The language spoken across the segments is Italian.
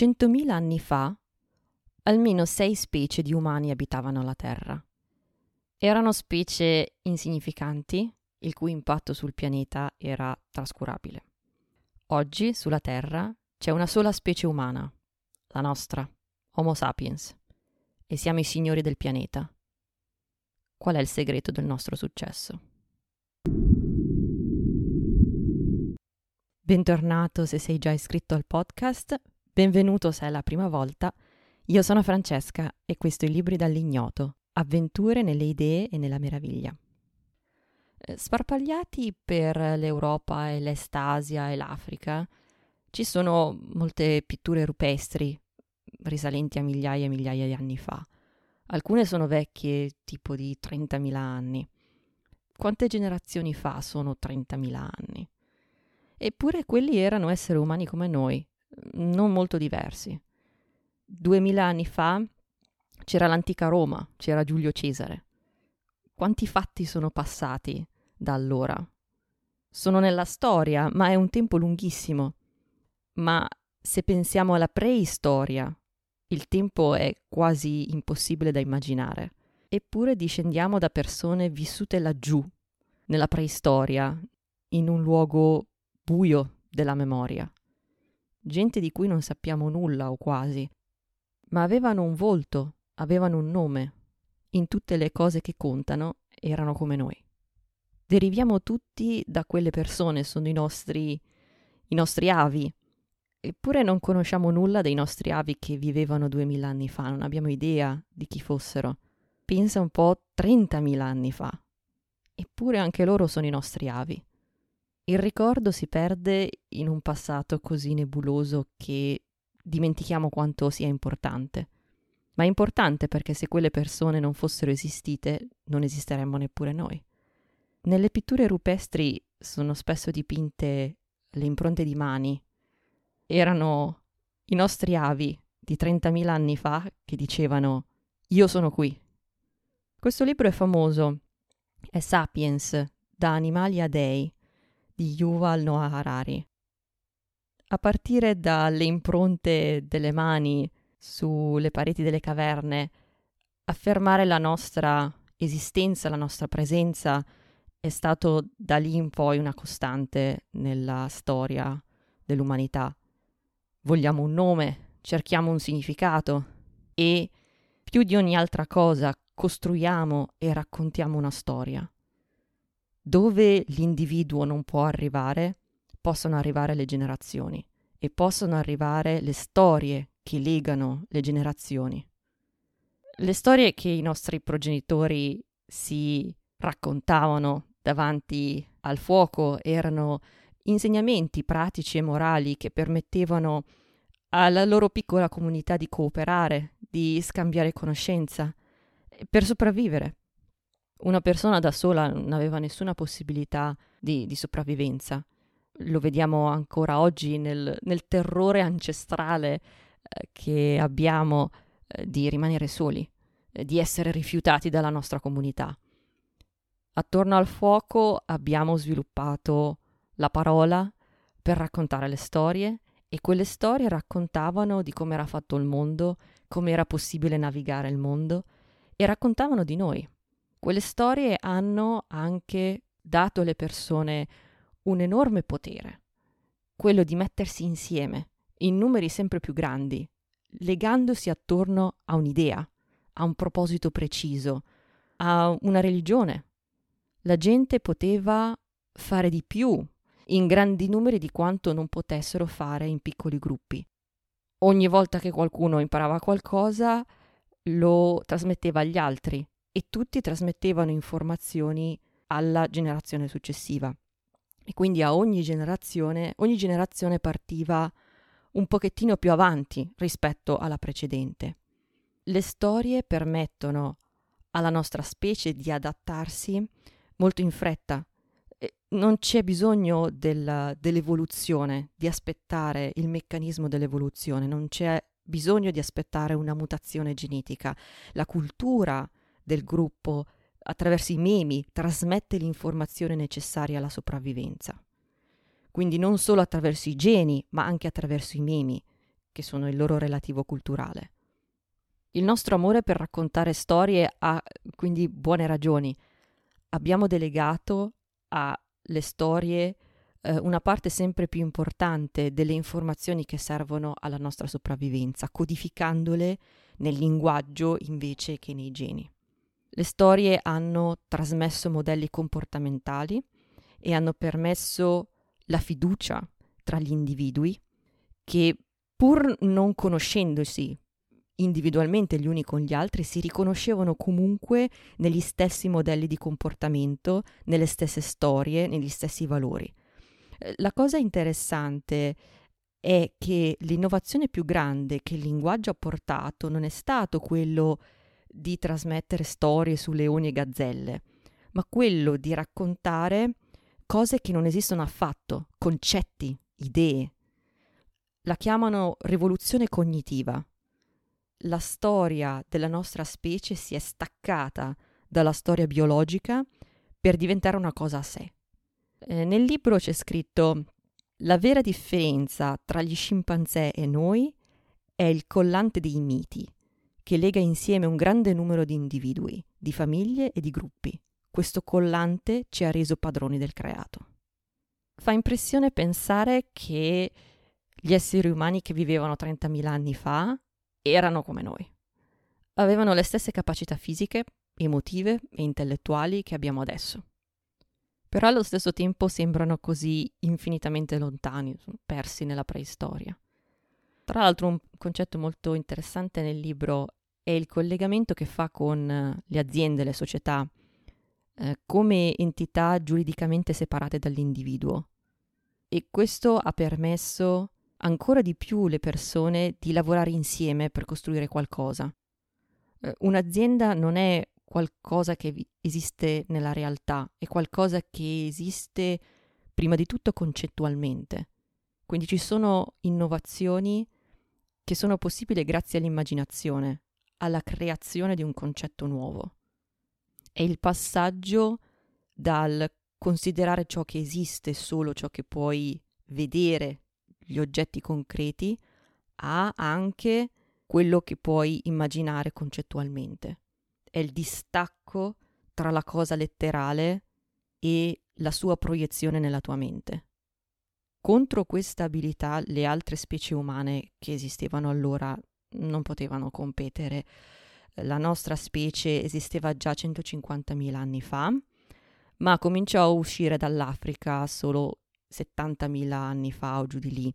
Centomila anni fa, almeno sei specie di umani abitavano la Terra. Erano specie insignificanti, il cui impatto sul pianeta era trascurabile. Oggi, sulla Terra, c'è una sola specie umana, la nostra, Homo sapiens, e siamo i signori del pianeta. Qual è il segreto del nostro successo? Bentornato se sei già iscritto al podcast, benvenuto se è la prima volta. Io sono Francesca e questo è Libri dall'ignoto, avventure nelle idee e nella meraviglia. Eh, sparpagliati per l'Europa e l'Estasia e l'Africa ci sono molte pitture rupestri risalenti a migliaia e migliaia di anni fa. Alcune sono vecchie, tipo di 30.000 anni. Quante generazioni fa sono 30.000 anni? Eppure quelli erano esseri umani come noi, non molto diversi. Duemila anni fa c'era l'antica Roma, c'era Giulio Cesare. Quanti fatti sono passati da allora? Sono nella storia, ma è un tempo lunghissimo. Ma se pensiamo alla preistoria, il tempo è quasi impossibile da immaginare. Eppure discendiamo da persone vissute laggiù, nella preistoria, in un luogo buio della memoria. Gente di cui non sappiamo nulla o quasi, ma avevano un volto, avevano un nome. In tutte le cose che contano erano come noi. Deriviamo tutti da quelle persone, sono i nostri, i nostri avi. Eppure non conosciamo nulla dei nostri avi che vivevano duemila anni fa, non abbiamo idea di chi fossero. Pensa un po' trentamila anni fa. Eppure anche loro sono i nostri avi. Il ricordo si perde in un passato così nebuloso che dimentichiamo quanto sia importante. Ma è importante perché se quelle persone non fossero esistite, non esisteremmo neppure noi. Nelle pitture rupestri sono spesso dipinte le impronte di mani. Erano i nostri avi di 30.000 anni fa che dicevano io sono qui. Questo libro è famoso, è Sapiens, da animali a dei, di Yuval Noah Harari. A partire dalle impronte delle mani sulle pareti delle caverne, affermare la nostra esistenza, la nostra presenza è stato da lì in poi una costante nella storia dell'umanità. Vogliamo un nome, cerchiamo un significato e più di ogni altra cosa costruiamo e raccontiamo una storia. Dove l'individuo non può arrivare, possono arrivare le generazioni e possono arrivare le storie che legano le generazioni. Le storie che i nostri progenitori si raccontavano davanti al fuoco erano insegnamenti pratici e morali che permettevano alla loro piccola comunità di cooperare, di scambiare conoscenza, per sopravvivere. Una persona da sola non aveva nessuna possibilità di, di sopravvivenza. Lo vediamo ancora oggi nel, nel terrore ancestrale eh, che abbiamo eh, di rimanere soli, eh, di essere rifiutati dalla nostra comunità. Attorno al fuoco abbiamo sviluppato la parola per raccontare le storie e quelle storie raccontavano di come era fatto il mondo, come era possibile navigare il mondo e raccontavano di noi. Quelle storie hanno anche dato alle persone un enorme potere, quello di mettersi insieme in numeri sempre più grandi, legandosi attorno a un'idea, a un proposito preciso, a una religione. La gente poteva fare di più in grandi numeri di quanto non potessero fare in piccoli gruppi. Ogni volta che qualcuno imparava qualcosa, lo trasmetteva agli altri e tutti trasmettevano informazioni alla generazione successiva. E quindi a ogni generazione, ogni generazione partiva un pochettino più avanti rispetto alla precedente. Le storie permettono alla nostra specie di adattarsi molto in fretta. Non c'è bisogno della, dell'evoluzione, di aspettare il meccanismo dell'evoluzione, non c'è bisogno di aspettare una mutazione genetica. La cultura del gruppo attraverso i memi trasmette l'informazione necessaria alla sopravvivenza. Quindi non solo attraverso i geni, ma anche attraverso i memi, che sono il loro relativo culturale. Il nostro amore per raccontare storie ha quindi buone ragioni. Abbiamo delegato alle storie eh, una parte sempre più importante delle informazioni che servono alla nostra sopravvivenza, codificandole nel linguaggio invece che nei geni. Le storie hanno trasmesso modelli comportamentali e hanno permesso la fiducia tra gli individui che pur non conoscendosi individualmente gli uni con gli altri si riconoscevano comunque negli stessi modelli di comportamento, nelle stesse storie, negli stessi valori. Eh, la cosa interessante è che l'innovazione più grande che il linguaggio ha portato non è stato quello di trasmettere storie su leoni e gazzelle, ma quello di raccontare cose che non esistono affatto, concetti, idee. La chiamano rivoluzione cognitiva. La storia della nostra specie si è staccata dalla storia biologica per diventare una cosa a sé. Eh, nel libro c'è scritto la vera differenza tra gli scimpanzé e noi è il collante dei miti, che lega insieme un grande numero di individui, di famiglie e di gruppi. Questo collante ci ha reso padroni del creato. Fa impressione pensare che gli esseri umani che vivevano 30.000 anni fa erano come noi. Avevano le stesse capacità fisiche, emotive e intellettuali che abbiamo adesso però allo stesso tempo sembrano così infinitamente lontani, persi nella preistoria. Tra l'altro un concetto molto interessante nel libro è il collegamento che fa con eh, le aziende, le società, eh, come entità giuridicamente separate dall'individuo. E questo ha permesso ancora di più le persone di lavorare insieme per costruire qualcosa. Eh, un'azienda non è qualcosa che esiste nella realtà, è qualcosa che esiste prima di tutto concettualmente. Quindi ci sono innovazioni che sono possibili grazie all'immaginazione, alla creazione di un concetto nuovo. È il passaggio dal considerare ciò che esiste solo ciò che puoi vedere, gli oggetti concreti, a anche quello che puoi immaginare concettualmente è il distacco tra la cosa letterale e la sua proiezione nella tua mente. Contro questa abilità le altre specie umane che esistevano allora non potevano competere. La nostra specie esisteva già 150.000 anni fa, ma cominciò a uscire dall'Africa solo 70.000 anni fa o giù di lì.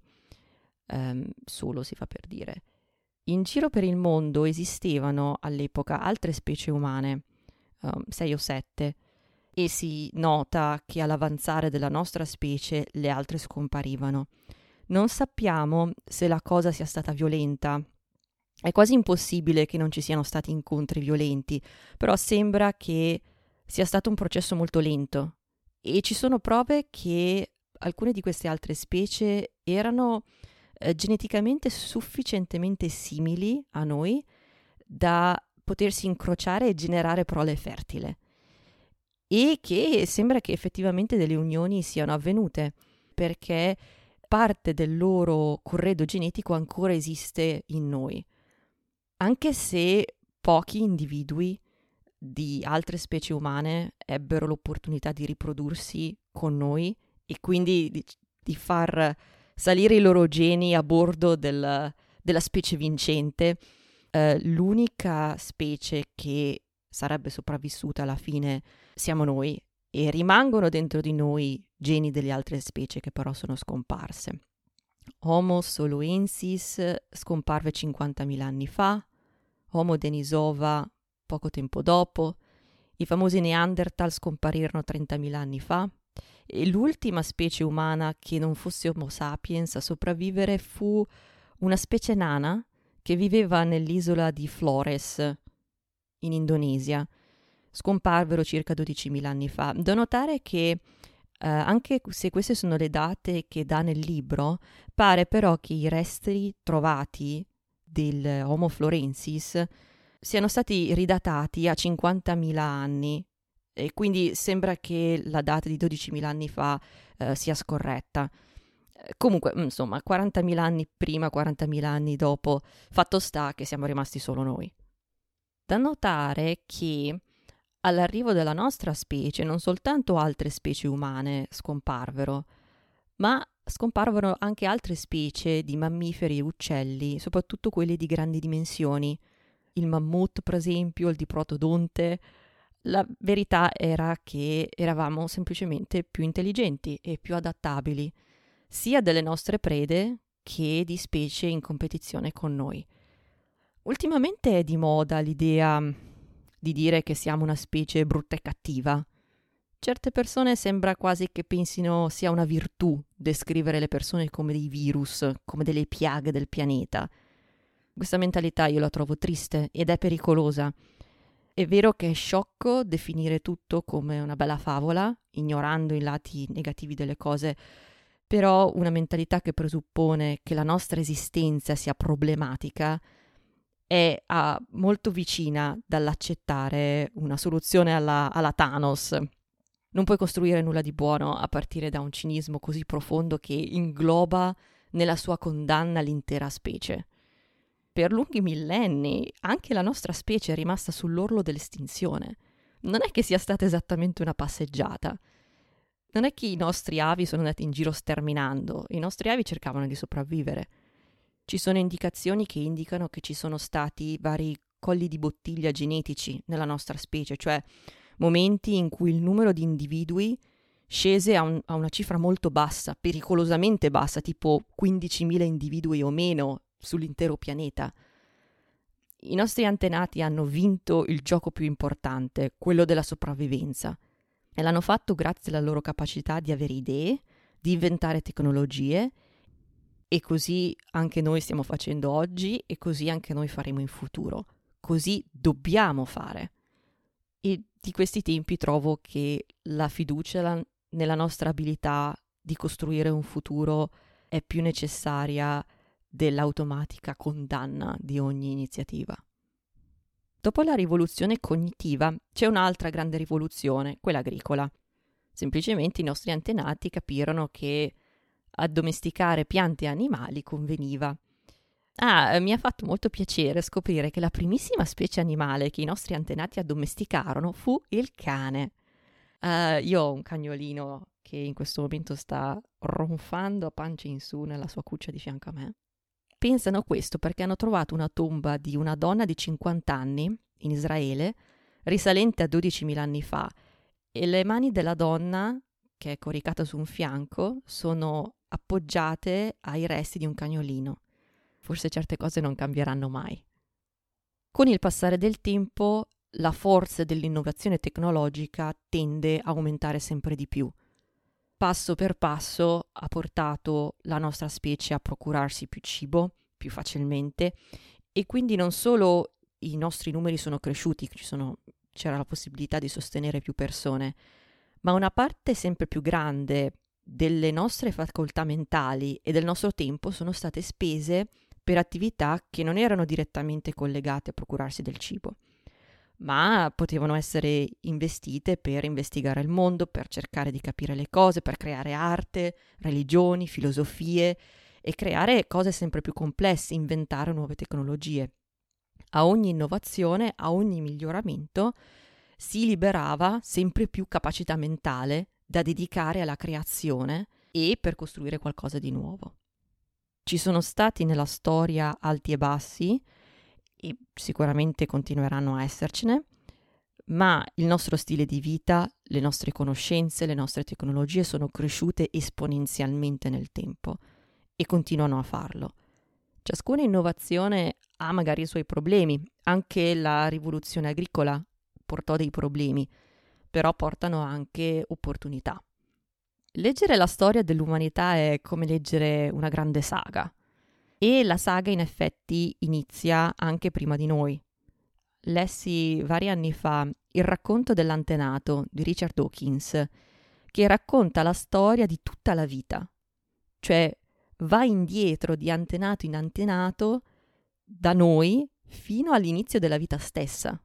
Um, solo si fa per dire. In giro per il mondo esistevano all'epoca altre specie umane, um, sei o sette, e si nota che all'avanzare della nostra specie le altre scomparivano. Non sappiamo se la cosa sia stata violenta. È quasi impossibile che non ci siano stati incontri violenti, però sembra che sia stato un processo molto lento e ci sono prove che alcune di queste altre specie erano eh, geneticamente sufficientemente simili a noi da potersi incrociare e generare prole fertile e che sembra che effettivamente delle unioni siano avvenute perché parte del loro corredo genetico ancora esiste in noi, anche se pochi individui di altre specie umane ebbero l'opportunità di riprodursi con noi e quindi di, di far salire i loro geni a bordo del, della specie vincente. Eh, l'unica specie che sarebbe sopravvissuta alla fine siamo noi e rimangono dentro di noi geni delle altre specie che però sono scomparse. Homo soloensis scomparve 50.000 anni fa, Homo denisova poco tempo dopo, i famosi Neanderthal scomparirono 30.000 anni fa, e l'ultima specie umana che non fosse Homo sapiens a sopravvivere fu una specie nana che viveva nell'isola di Flores, in Indonesia. Scomparvero circa 12.000 anni fa. Da notare che Uh, anche se queste sono le date che dà nel libro, pare però che i resti trovati del Homo florensis siano stati ridatati a 50.000 anni e quindi sembra che la data di 12.000 anni fa eh, sia scorretta. Comunque, insomma, 40.000 anni prima, 40.000 anni dopo, fatto sta che siamo rimasti solo noi. Da notare che all'arrivo della nostra specie non soltanto altre specie umane scomparvero, ma scomparvero anche altre specie di mammiferi e uccelli, soprattutto quelli di grandi dimensioni. Il mammut, per esempio, il diprotodonte. La verità era che eravamo semplicemente più intelligenti e più adattabili, sia delle nostre prede che di specie in competizione con noi. Ultimamente è di moda l'idea di dire che siamo una specie brutta e cattiva. Certe persone sembra quasi che pensino sia una virtù descrivere le persone come dei virus, come delle piaghe del pianeta. Questa mentalità io la trovo triste ed è pericolosa. È vero che è sciocco definire tutto come una bella favola, ignorando i lati negativi delle cose, però una mentalità che presuppone che la nostra esistenza sia problematica è uh, molto vicina dall'accettare una soluzione alla, alla Thanos. Non puoi costruire nulla di buono a partire da un cinismo così profondo che ingloba nella sua condanna l'intera specie. Per lunghi millenni anche la nostra specie è rimasta sull'orlo dell'estinzione. Non è che sia stata esattamente una passeggiata. Non è che i nostri avi sono andati in giro sterminando, i nostri avi cercavano di sopravvivere ci sono indicazioni che indicano che ci sono stati vari colli di bottiglia genetici nella nostra specie, cioè momenti in cui il numero di individui scese a, un, a una cifra molto bassa, pericolosamente bassa, tipo 15.000 individui o meno sull'intero pianeta. I nostri antenati hanno vinto il gioco più importante, quello della sopravvivenza, e l'hanno fatto grazie alla loro capacità di avere idee, di inventare tecnologie e così anche noi stiamo facendo oggi e così anche noi faremo in futuro. Così dobbiamo fare. E di questi tempi trovo che la fiducia nella nostra abilità di costruire un futuro è più necessaria dell'automatica condanna di ogni iniziativa. Dopo la rivoluzione cognitiva c'è un'altra grande rivoluzione, quella agricola. Semplicemente i nostri antenati capirono che addomesticare piante e animali conveniva. Ah, mi ha fatto molto piacere scoprire che la primissima specie animale che i nostri antenati addomesticarono fu il cane. Uh, io ho un cagnolino che in questo momento sta ronfando a pancia in su nella sua cuccia di fianco a me. Pensano questo perché hanno trovato una tomba di una donna di 50 anni in Israele, risalente a 12.000 anni fa, e le mani della donna, che è coricata su un fianco, sono appoggiate ai resti di un cagnolino. Forse certe cose non cambieranno mai. Con il passare del tempo, la forza dell'innovazione tecnologica tende a aumentare sempre di più. Passo per passo ha portato la nostra specie a procurarsi più cibo più facilmente e quindi non solo i nostri numeri sono cresciuti, sono, c'era la possibilità di sostenere più persone, ma una parte sempre più grande delle nostre facoltà mentali e del nostro tempo sono state spese per attività che non erano direttamente collegate a procurarsi del cibo, ma potevano essere investite per investigare il mondo, per cercare di capire le cose, per creare arte, religioni, filosofie e creare cose sempre più complesse, inventare nuove tecnologie. A ogni innovazione, a ogni miglioramento, si liberava sempre più capacità mentale da dedicare alla creazione e per costruire qualcosa di nuovo. Ci sono stati nella storia alti e bassi e sicuramente continueranno a essercene, ma il nostro stile di vita, le nostre conoscenze, le nostre tecnologie sono cresciute esponenzialmente nel tempo e continuano a farlo. Ciascuna innovazione ha magari i suoi problemi, anche la rivoluzione agricola portò dei problemi, però portano anche opportunità. Leggere la storia dell'umanità è come leggere una grande saga. E la saga in effetti inizia anche prima di noi. Lessi vari anni fa il racconto dell'antenato di Richard Dawkins, che racconta la storia di tutta la vita. Cioè va indietro di antenato in antenato da noi fino all'inizio della vita stessa.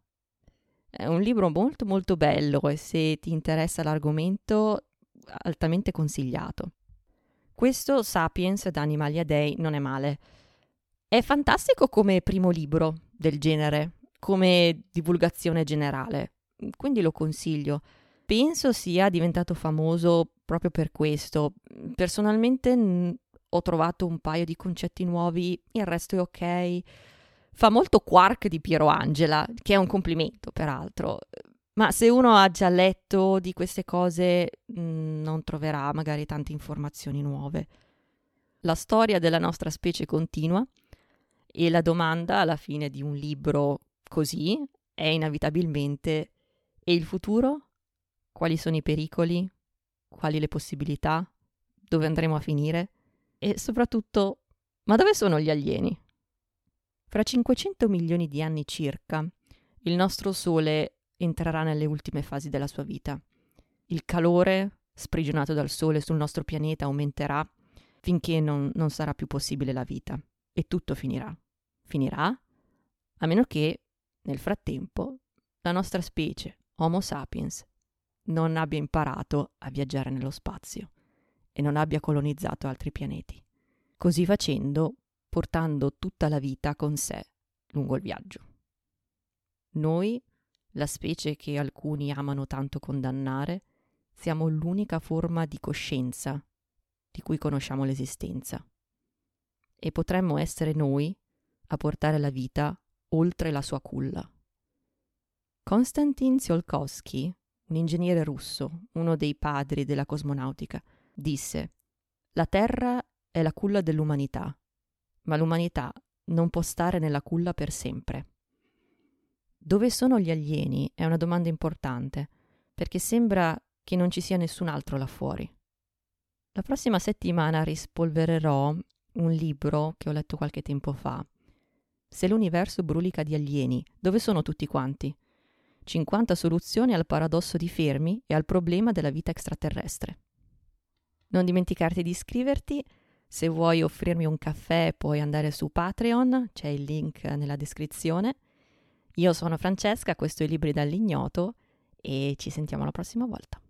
È un libro molto molto bello e se ti interessa l'argomento altamente consigliato. Questo Sapiens da Animalia Dei non è male. È fantastico come primo libro del genere, come divulgazione generale, quindi lo consiglio. Penso sia diventato famoso proprio per questo. Personalmente n- ho trovato un paio di concetti nuovi, il resto è ok. Fa molto quark di Piero Angela, che è un complimento peraltro. Ma se uno ha già letto di queste cose mh, non troverà magari tante informazioni nuove. La storia della nostra specie continua e la domanda alla fine di un libro così è inevitabilmente e il futuro? Quali sono i pericoli? Quali le possibilità? Dove andremo a finire? E soprattutto, ma dove sono gli alieni? Fra 500 milioni di anni circa, il nostro Sole entrerà nelle ultime fasi della sua vita. Il calore sprigionato dal Sole sul nostro pianeta aumenterà finché non, non sarà più possibile la vita e tutto finirà. Finirà a meno che, nel frattempo, la nostra specie, Homo sapiens, non abbia imparato a viaggiare nello spazio e non abbia colonizzato altri pianeti, così facendo portando tutta la vita con sé lungo il viaggio. Noi, la specie che alcuni amano tanto condannare, siamo l'unica forma di coscienza di cui conosciamo l'esistenza. E potremmo essere noi a portare la vita oltre la sua culla. Konstantin Tsiolkovsky, un ingegnere russo, uno dei padri della cosmonautica, disse La Terra è la culla dell'umanità, ma l'umanità non può stare nella culla per sempre. Dove sono gli alieni è una domanda importante, perché sembra che non ci sia nessun altro là fuori. La prossima settimana rispolvererò un libro che ho letto qualche tempo fa. Se l'universo brulica di alieni, dove sono tutti quanti? 50 soluzioni al paradosso di Fermi e al problema della vita extraterrestre. Non dimenticarti di iscriverti. Se vuoi offrirmi un caffè puoi andare su Patreon, c'è il link nella descrizione. Io sono Francesca, questo è Libri dall'ignoto e ci sentiamo la prossima volta.